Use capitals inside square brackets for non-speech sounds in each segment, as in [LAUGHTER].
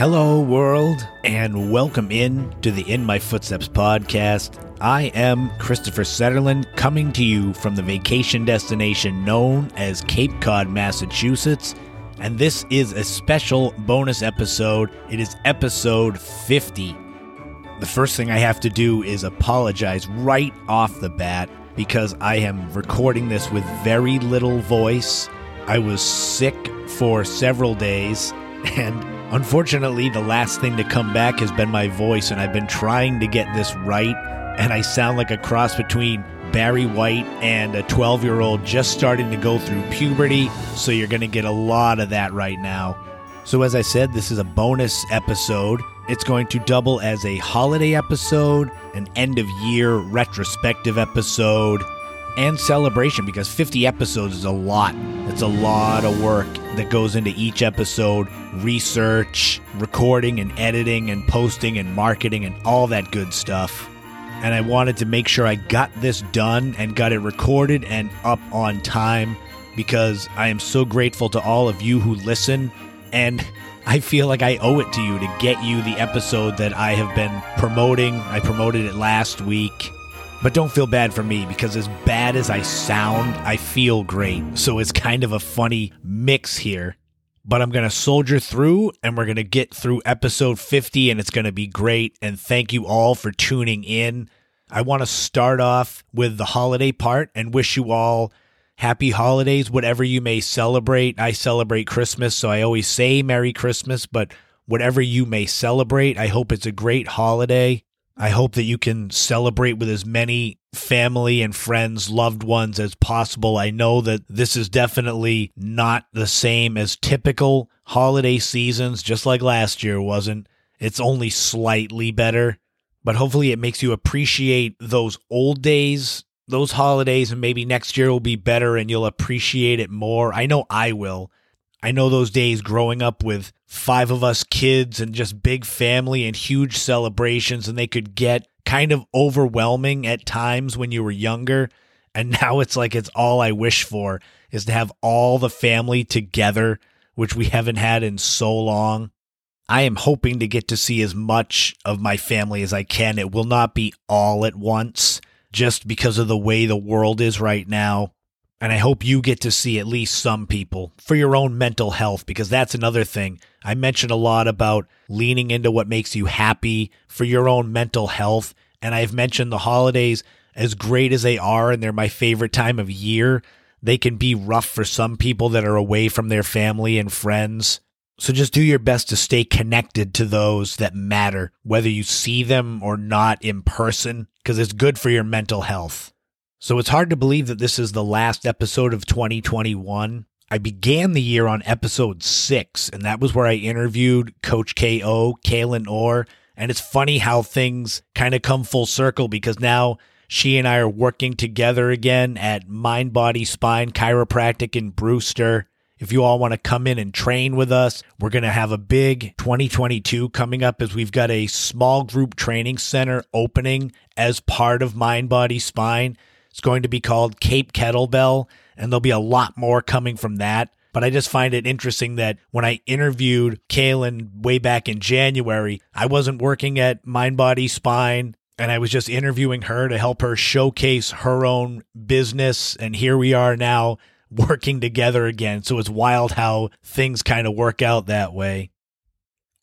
Hello, world, and welcome in to the In My Footsteps podcast. I am Christopher Setterlund, coming to you from the vacation destination known as Cape Cod, Massachusetts. And this is a special bonus episode. It is episode 50. The first thing I have to do is apologize right off the bat because I am recording this with very little voice. I was sick for several days, [LAUGHS] and Unfortunately, the last thing to come back has been my voice, and I've been trying to get this right, and I sound like a cross between Barry White and a 12 year old just starting to go through puberty, so you're going to get a lot of that right now. So, as I said, this is a bonus episode. It's going to double as a holiday episode, an end of year retrospective episode, and celebration because 50 episodes is a lot. It's a lot of work that goes into each episode research, recording, and editing, and posting, and marketing, and all that good stuff. And I wanted to make sure I got this done and got it recorded and up on time because I am so grateful to all of you who listen. And I feel like I owe it to you to get you the episode that I have been promoting. I promoted it last week but don't feel bad for me because as bad as I sound, I feel great. So it's kind of a funny mix here. But I'm going to soldier through and we're going to get through episode 50 and it's going to be great. And thank you all for tuning in. I want to start off with the holiday part and wish you all happy holidays, whatever you may celebrate. I celebrate Christmas, so I always say Merry Christmas, but whatever you may celebrate, I hope it's a great holiday. I hope that you can celebrate with as many family and friends, loved ones as possible. I know that this is definitely not the same as typical holiday seasons, just like last year wasn't. It's only slightly better, but hopefully it makes you appreciate those old days, those holidays, and maybe next year will be better and you'll appreciate it more. I know I will. I know those days growing up with five of us kids and just big family and huge celebrations, and they could get kind of overwhelming at times when you were younger. And [LAUGHS] now it's like it's all I wish for is to have all the family together, which we haven't had in so long. I am hoping to get to see as much of my family as I can. It will not be all at once just because of the way the world is right now. And I hope you get to see at least some people for your own mental health, because that's another thing. I mentioned a lot about leaning into what makes you happy for your own mental health. And I've mentioned the holidays, as great as they are, and they're my favorite time of year, they can be rough for some people that are away from their family and friends. So just do your best to stay connected to those that matter, whether you see them or not in person, because it's good for your mental health. So it's hard to believe that this is the last episode of 2021. I began the year on episode six, and that was where I interviewed Coach KO, Kaylin Orr. And it's funny how things kind of come full circle because now she and I are working together again at Mind Body Spine Chiropractic in Brewster. If you all want to come in and train with us, we're going to have a big 2022 coming up as we've got a small group training center opening as part of Mind Body Spine. It's going to be called Cape Kettlebell, and there'll be a lot more coming from that. But I just find it interesting that when I interviewed Kaylin way back in January, I wasn't working at Mind Body Spine and I was just interviewing her to help her showcase her own business. And here we are now working together again. So it's wild how things kind of work out that way.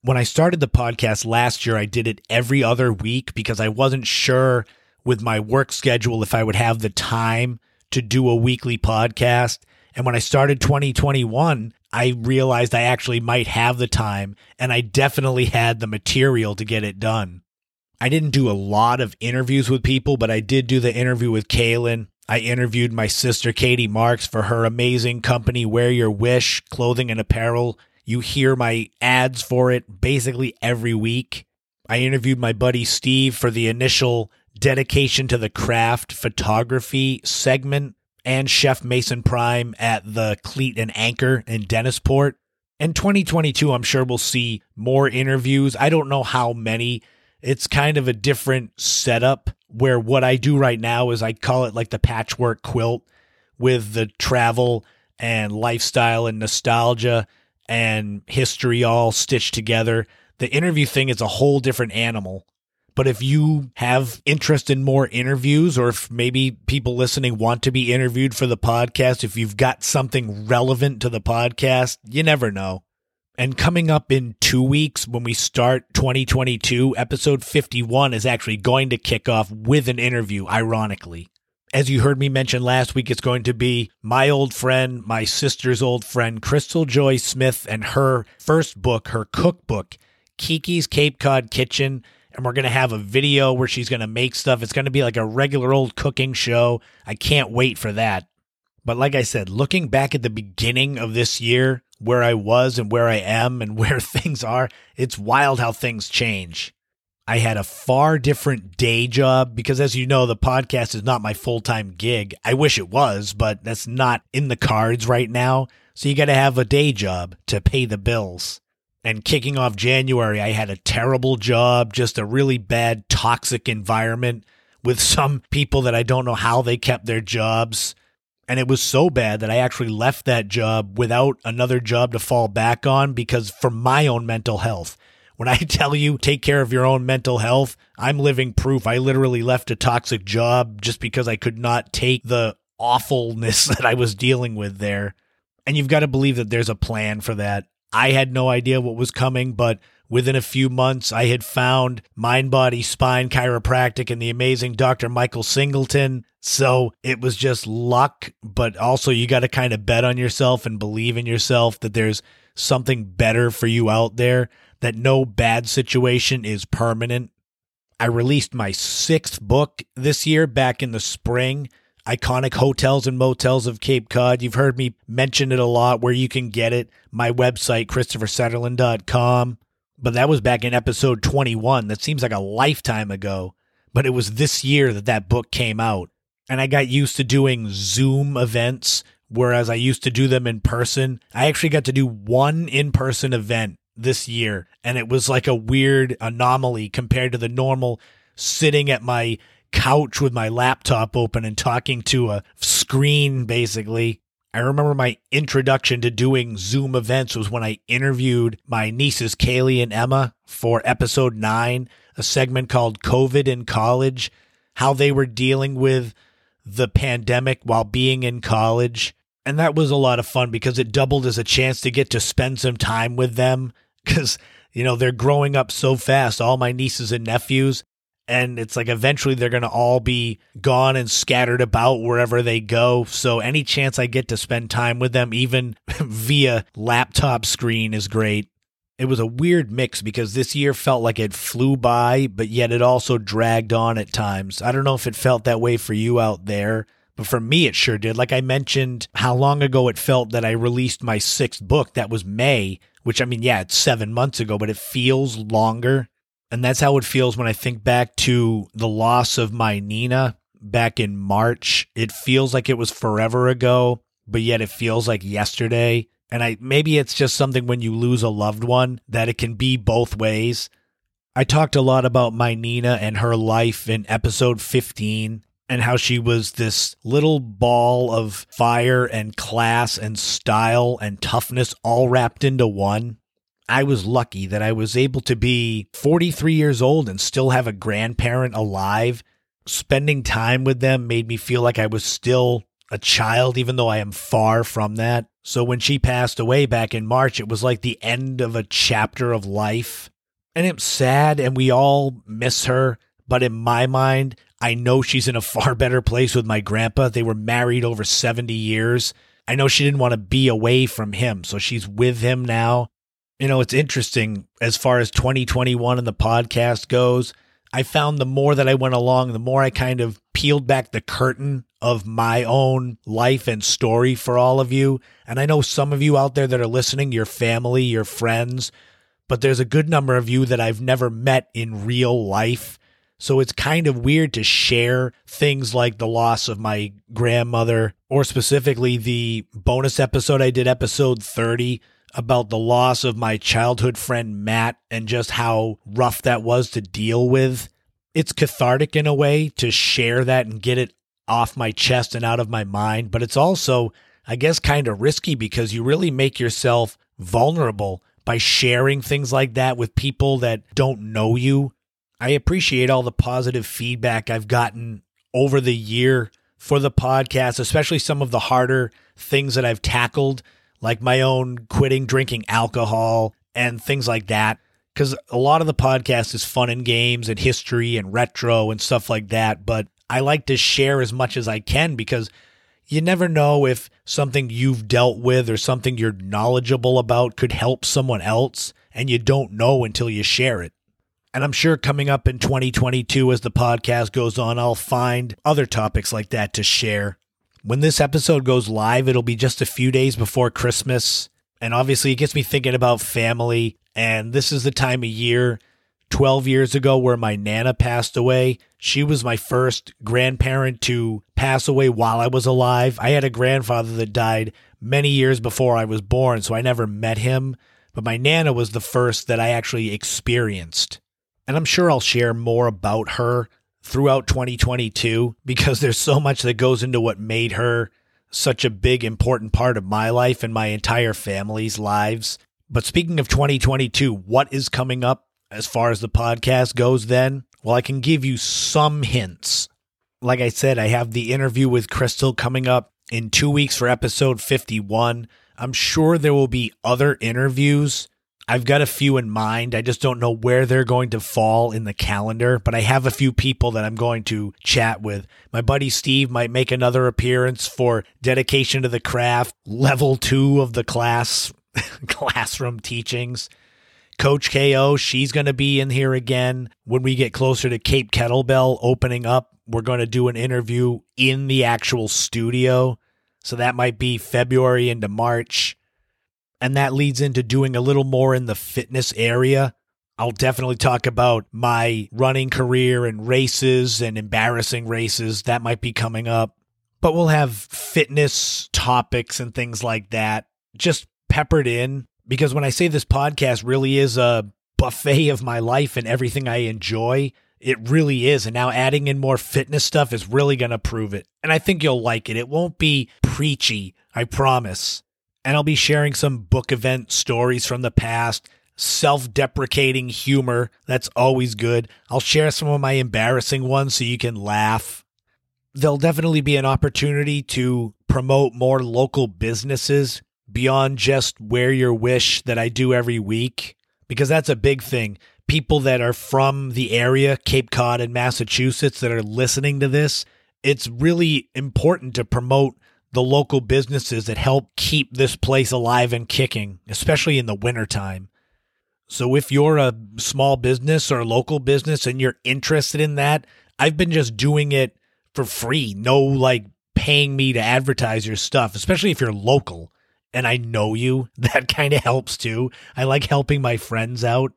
When I started the podcast last year, I did it every other week because I wasn't sure with my work schedule if I would have the time to do a weekly podcast. And when I started 2021, I realized I actually might have the time and I definitely had the material to get it done. I didn't do a lot of interviews with people, but I did do the interview with Kaylin. I interviewed my sister Katie Marks for her amazing company, Wear Your Wish Clothing and Apparel. You hear my ads for it basically every week. I interviewed my buddy Steve for the initial dedication to the craft photography segment and Chef Mason Prime at the Cleat and Anchor in Dennisport. In 2022, I'm sure we'll see more interviews. I don't know how many. It's kind of a different setup where what I do right now is I call it like the patchwork quilt with the travel and lifestyle and nostalgia and history all stitched together. the interview thing is a whole different animal. But if you have interest in more interviews, or if maybe people listening want to be interviewed for the podcast, if you've got something relevant to the podcast, you never know. And coming up in two weeks, when we start 2022, episode 51 is actually going to kick off with an interview, ironically. As you heard me mention last week, it's going to be my old friend, my sister's old friend, Crystal Joy Smith, and her first book, her cookbook, Kiki's Cape Cod Kitchen. And we're going to have a video where she's going to make stuff. It's going to be like a regular old cooking show. I can't wait for that. But like I said, looking back at the beginning of this year, where I was and where I am and [LAUGHS] where things are, it's wild how things change. I had a far different day job because, as you know, the podcast is not my full time gig. I wish it was, but that's not in the cards right now. So you got to have a day job to pay the bills. And kicking off January, I had a terrible job, just a really bad, toxic environment with some people that I don't know how they kept their jobs. And it was so bad that I actually left that job without another job to fall back on because for my own mental health. When I [LAUGHS] tell you take care of your own mental health, I'm living proof. I literally left a toxic job just because I could not take the awfulness [LAUGHS] that I was dealing with there. And you've got to believe that there's a plan for that. I had no idea what was coming, but Within a few months, I had found Mind Body Spine Chiropractic and the amazing Dr. Michael Singleton. So it was just luck, but also you got to kind of bet on yourself and believe in yourself that there's something better for you out there, that no bad situation is permanent. I released my sixth book this year back in the spring. Iconic Hotels and Motels of Cape Cod. You've heard me mention it a lot where you can get it. My website, ChristopherSetterlund.com. But that was back in episode 21. That seems like a lifetime ago. But it was this year that that book came out. And I got used to doing Zoom events, whereas I used to do them in person. I actually got to do one in person event this year. And it was like a weird anomaly compared to the normal sitting at my couch with my laptop open and talking to a screen, basically. I remember my introduction to doing Zoom events was when I interviewed my nieces, Kaylee and Emma, for episode nine, a segment called COVID in College, how they were dealing with the pandemic while being in college. And that was a lot of fun because it doubled as a chance to get to spend some time with them because, you know, they're growing up so fast, all my nieces and nephews and it's like eventually they're going to all be gone and scattered about wherever they go. So any chance I get to spend time with them, even [LAUGHS] via laptop screen, is great. It was a weird mix because this year felt like it flew by, but yet it also dragged on at times. I don't know if it felt that way for you out there, but for me, it sure did. Like I mentioned, how long ago it felt that I released my sixth book. That was May, which I mean, yeah, it's seven months ago, but it feels longer and that's how it feels when I think back to the loss of my Nina back in March. It feels like it was forever ago, but yet it feels like yesterday. And I maybe it's just something when you lose a loved one that it can be both ways. I talked a lot about my Nina and her life in episode 15 and how she was this little ball of fire and class and style and toughness all wrapped into one. I was lucky that I was able to be 43 years old and still have a grandparent alive. Spending time with them made me feel like I was still a child, even though I am far from that. So when she passed away back in March, it was like the end of a chapter of life. And it's sad, and we all miss her. But in my mind, I know she's in a [LAUGHS] far better place with my grandpa. They were married over 70 years. I know she didn't want to be away from him, so she's with him now. You know, it's interesting as far as 2021 and the podcast goes. I found the more that I went along, the more I kind of peeled back the curtain of my own life and story for all of you. And I know some of you out there that are listening, your family, your friends, but there's a good number of you that I've never met in real life. So it's kind of weird to share things like the loss of my grandmother, or specifically the bonus episode I did, episode 30 about the loss of my childhood friend Matt and just how rough that was to deal with. It's cathartic in a way to share that and get it off my chest and out of my mind, but it's also, I guess, kind of risky because you really make yourself vulnerable by sharing things like that with people that don't know you. I appreciate all the positive feedback I've gotten over the year for the podcast, especially some of the harder things that I've tackled, like my own quitting drinking alcohol and things like that. Because a lot of the podcast is fun and games and history and retro and stuff like that. But I like to share as much as I can because you never know if something you've dealt with or something you're knowledgeable about could help someone else, and you don't know until you share it. And I'm sure coming up in 2022, as the podcast goes on, I'll find other topics like that to share. When this episode goes live, it'll be just a few days before Christmas. And obviously, it gets me thinking about family. And this is the time of year 12 years ago where my Nana passed away. She was my first grandparent to pass away while I was alive. I had a grandfather that died many years before I was born, so I never met him. But my Nana was the first that I actually experienced. And I'm sure I'll share more about her throughout 2022 because there's so much that goes into what made her such a big, important part of my life and my entire family's lives. But speaking of 2022, what is coming up as far as the podcast goes, then, well, I can give you some hints. Like I said, I have the interview with Crystal coming up in two weeks for episode 51. I'm sure there will be other interviews. I've got a few in mind. I just don't know where they're going to fall in the calendar, but I have a few people that I'm going to chat with. My buddy Steve might make another appearance for dedication to the craft, level two of the class, [LAUGHS] classroom teachings. Coach KO, she's going to be in here again when we get closer to Cape Kettlebell opening up. We're going to do an interview in the actual studio. So that might be February into March. And that leads into doing a little more in the fitness area. I'll definitely talk about my running career and races and embarrassing races. That might be coming up. But we'll have fitness topics and things like that just peppered in because when I say this podcast really is a buffet of my life and everything I enjoy, it really is. And now adding in more fitness stuff is really going to prove it. And I think you'll like it. It won't be preachy, I promise. And I'll be sharing some book event stories from the past, self deprecating humor. That's always good. I'll share some of my embarrassing ones so you can laugh. There'll definitely be an opportunity to promote more local businesses beyond just wear your wish that I do every week because that's a big thing. People that are from the area, Cape Cod and Massachusetts that are listening to this, it's really important to promote the local businesses that help keep this place alive and kicking, especially in the wintertime. So if you're a small business or a local business and you're interested in that, I've been just doing it for free. No like paying me to advertise your stuff, especially if you're local and I know you, [LAUGHS] that kind of helps too. I like helping my friends out.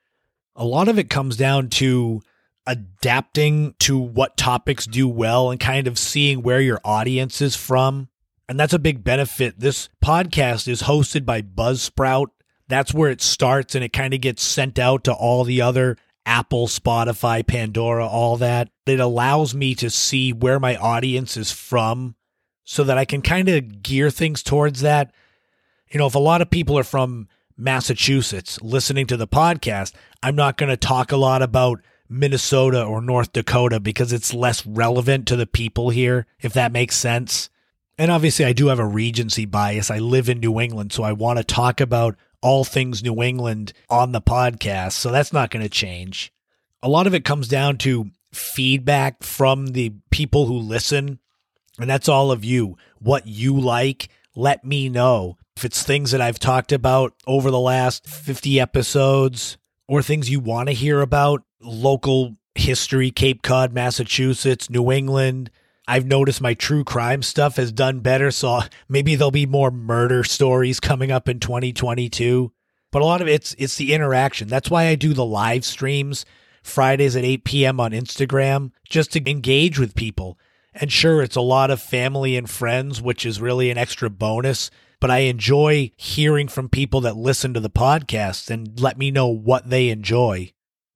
A lot of it comes down to adapting to what topics do well and kind of seeing where your audience is from. And that's a big benefit. This podcast is hosted by Buzzsprout. That's where it starts and it kind of gets sent out to all the other Apple, Spotify, Pandora, all that. It allows me to see where my audience is from so that I can kind of gear things towards that you know, if a lot of people are from Massachusetts listening to the podcast, I'm not going to talk a lot about Minnesota or North Dakota because it's less relevant to the people here, if that makes sense. And obviously, I do have a regency bias. I live in New England, so I want to talk about all things New England on the podcast. So that's not going to change. A lot of it comes down to feedback from the people who listen. And that's all of you. What you like, let me know. If it's things that I've talked about over the last 50 episodes or things you want to hear about, local history, Cape Cod, Massachusetts, New England, I've noticed my true crime stuff has done better. So maybe there'll be more murder stories coming up in 2022. But a lot of it's it's the interaction. That's why I do the live streams Fridays at 8 p.m. on Instagram, just to engage with people. And sure, it's a lot of family and friends, which is really an extra bonus but I enjoy hearing from people that listen to the podcast and let me know what they enjoy.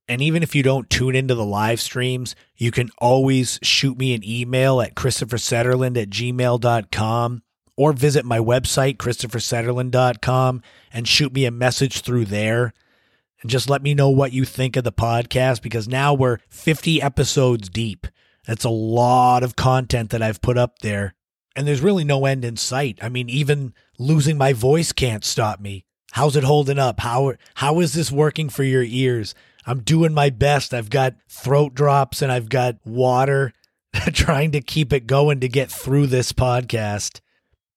And even if you don't tune into the live streams, you can always shoot me an email at christophersetterlund at gmail.com or visit my website, ChristopherSetterlund.com, and shoot me a message through there. And just let me know what you think of the podcast because now we're 50 episodes deep. That's a lot of content that I've put up there. And there's really no end in sight. I mean, even losing my voice can't stop me. How's it holding up? How how is this working for your ears? I'm doing my best. I've got throat drops and I've got water [LAUGHS] trying to keep it going to get through this podcast.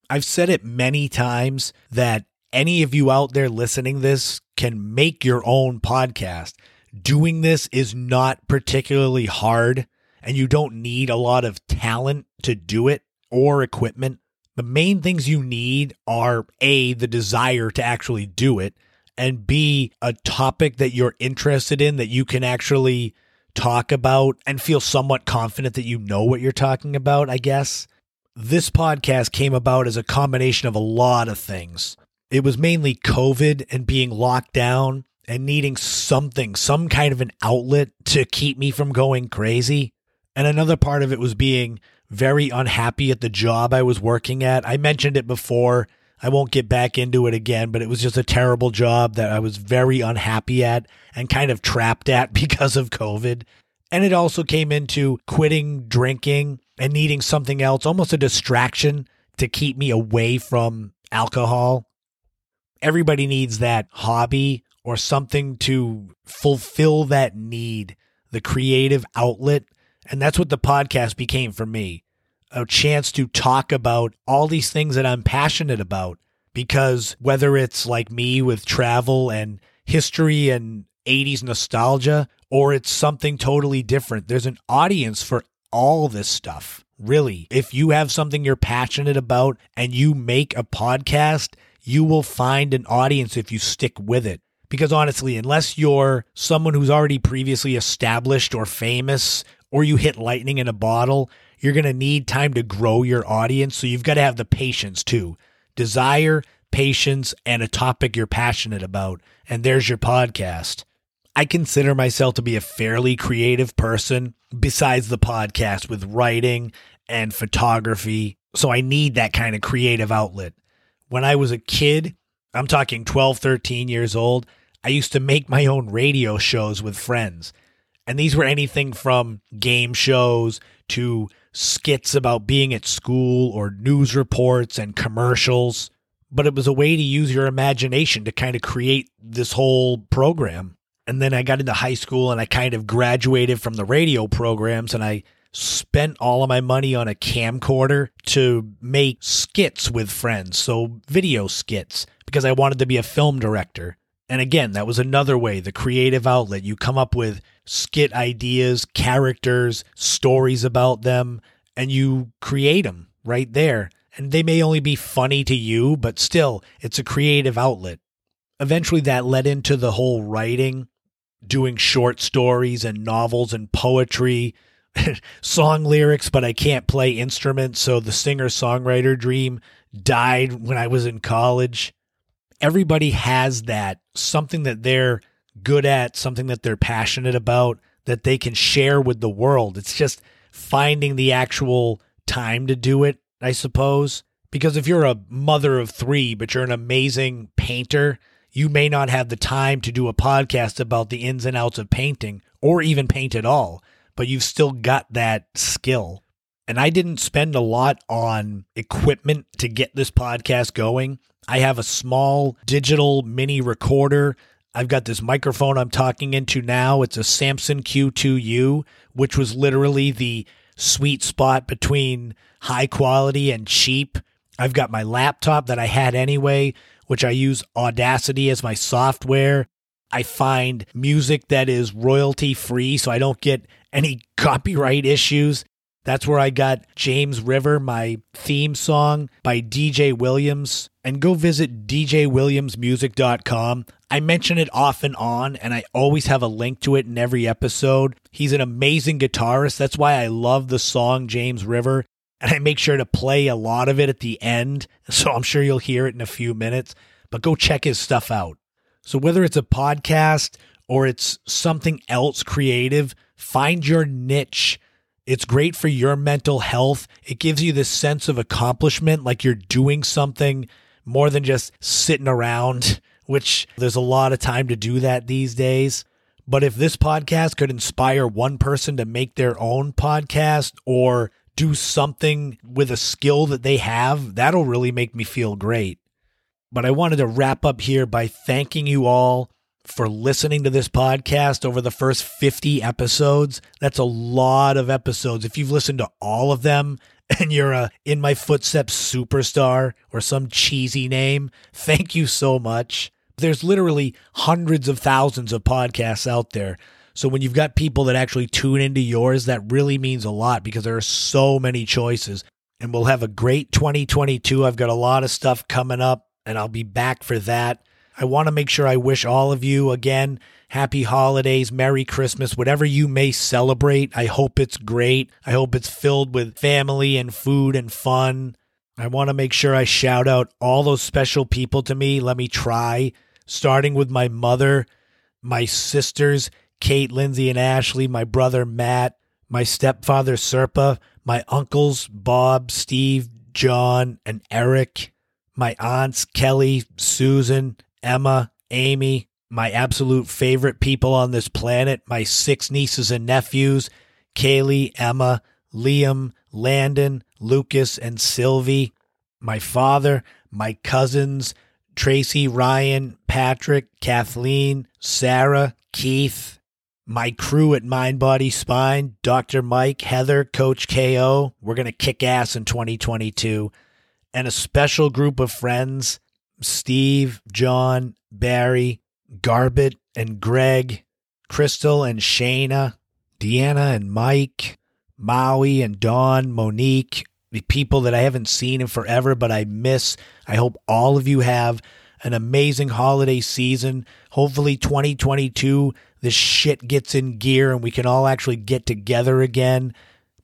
I've said it many times that any of you out there listening this can make your own podcast. Doing this is not particularly hard and you don't need a lot of talent to do it or equipment. The main things you need are A, the desire to actually do it, and B, a topic that you're interested in that you can actually talk about and feel somewhat confident that you know what you're talking about, I guess. This podcast came about as a combination of a lot of things. It was mainly COVID and being locked down and needing something, some kind of an outlet to keep me from going crazy. And another part of it was being very unhappy at the job I was working at. I mentioned it before. I won't get back into it again, but it was just a terrible job that I was very unhappy at and kind of trapped at [LAUGHS] because of COVID. And it also came into quitting drinking and needing something else, almost a distraction to keep me away from alcohol. Everybody needs that hobby or something to fulfill that need, the creative outlet and that's what the podcast became for me a chance to talk about all these things that I'm passionate about. Because whether it's like me with travel and history and 80s nostalgia, or it's something totally different, there's an audience for all this stuff. Really, if you have something you're passionate about and you make a podcast, you will find an audience if you stick with it. Because honestly, unless you're someone who's already previously established or famous or you hit lightning in a bottle, you're going to need time to grow your audience. So you've got to have the patience too. Desire, patience, and a topic you're passionate about. And there's your podcast. I consider myself to be a fairly creative person besides the podcast with writing and photography. So I need that kind of creative outlet. When I was a kid, I'm talking 12, 13 years old, I used to make my own radio shows with friends. And these were anything from game shows to skits about being at school or news reports and commercials. But it was a way to use your imagination to kind of create this whole program. And then I got into high school and I kind of graduated from the radio programs and I spent all of my money on a camcorder to make skits with friends. So video skits because I wanted to be a film director. And again, that was another way, the creative outlet. You come up with skit ideas, characters, stories about them, and you create them right there. And they may only be funny to you, but still, it's a creative outlet. Eventually, that led into the whole writing, doing short stories and novels and poetry, [LAUGHS] song lyrics, but I can't play instruments. So the singer songwriter dream died when I was in college. Everybody has that something that they're good at, something that they're passionate about, that they can share with the world. It's just finding the actual time to do it, I suppose. Because if you're a mother of three, but you're an amazing painter, you may not have the time to do a podcast about the ins and outs of painting or even paint at all, but you've still got that skill. And I didn't spend a lot on equipment to get this podcast going. I have a small digital mini recorder I've got this microphone I'm talking into now. It's a Samson Q2U, which was literally the sweet spot between high quality and cheap. I've got my laptop that I had anyway, which I use Audacity as my software. I find music that is royalty free so I don't get any [LAUGHS] copyright issues. That's where I got James River, my theme song by DJ Williams. And go visit djwilliamsmusic.com. I mention it off and on, and I always have a link to it in every episode. He's an amazing guitarist. That's why I love the song James River. And I make sure to play a lot of it at the end. [LAUGHS] So I'm sure you'll hear it in a few minutes. But go check his stuff out. So whether it's a podcast or it's something else creative, find your niche It's great for your mental health. It gives you this sense of accomplishment, like you're doing something more than just sitting around, [LAUGHS] which there's a lot of time to do that these days. But if this podcast could inspire one person to make their own podcast or do something with a skill that they have, that'll really make me feel great. But I wanted to wrap up here by thanking you all for listening to this podcast over the first 50 episodes. That's a lot of episodes. If you've listened to all of them [LAUGHS] and you're a In My Footsteps superstar or some cheesy name, thank you so much. There's literally hundreds of thousands of podcasts out there. So when you've got people that actually tune into yours, that really means a lot because there are so many choices. And we'll have a great 2022. I've got a lot of stuff coming up, and I'll be back for that. I want to make sure I wish all of you again happy holidays, Merry Christmas, whatever you may celebrate. I hope it's great. I hope it's filled with family and food and fun. I want to make sure I shout out all those special people to me. Let me try starting with my mother, my sisters, Kate, Lindsay, and Ashley, my brother Matt, my stepfather Serpa, my uncles Bob, Steve, John, and Eric, my aunts Kelly, Susan, Emma, Amy, my absolute favorite people on this planet, my six nieces and nephews, Kaylee, Emma, Liam, Landon, Lucas, and Sylvie, my father, my cousins, Tracy, Ryan, Patrick, Kathleen, Sarah, Keith, my crew at Mind Body Spine, Dr. Mike, Heather, Coach KO. We're going to kick ass in 2022. And a special group of friends Steve, John, Barry, Garbett, and Greg, Crystal and Shayna, Deanna and Mike, Maui and Dawn, Monique, the people that I haven't seen in forever, but I miss. I hope all of you have an amazing holiday season. Hopefully, 2022, this shit gets in gear and we can all actually get together again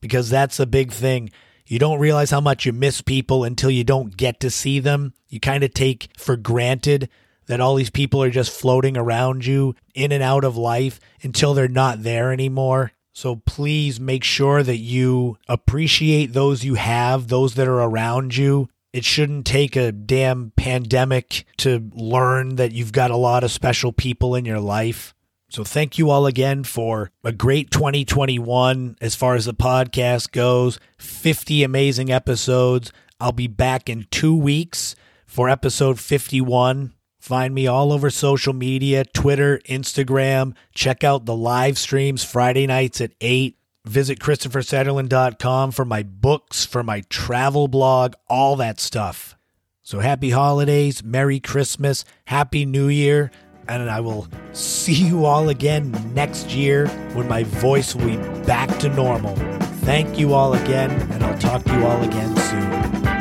because that's the big thing. You don't realize how much you miss people until you don't get to see them. You kind of take for granted that all these people are just floating around you in and out of life until they're not there anymore. So please make sure that you appreciate those you have, those that are around you. It shouldn't take a damn pandemic to learn that you've got a lot of special people in your life. So thank you all again for a great 2021 as far as the podcast goes. 50 amazing episodes. I'll be back in two weeks for episode 51. Find me all over social media Twitter, Instagram. Check out the live streams Friday nights at 8. Visit ChristopherSetterlund.com for my books, for my travel blog, all that stuff. So happy holidays, Merry Christmas, Happy New Year, and I will see you all again next year when my voice will be back to normal. Thank you all again, and I'll talk to you all again soon.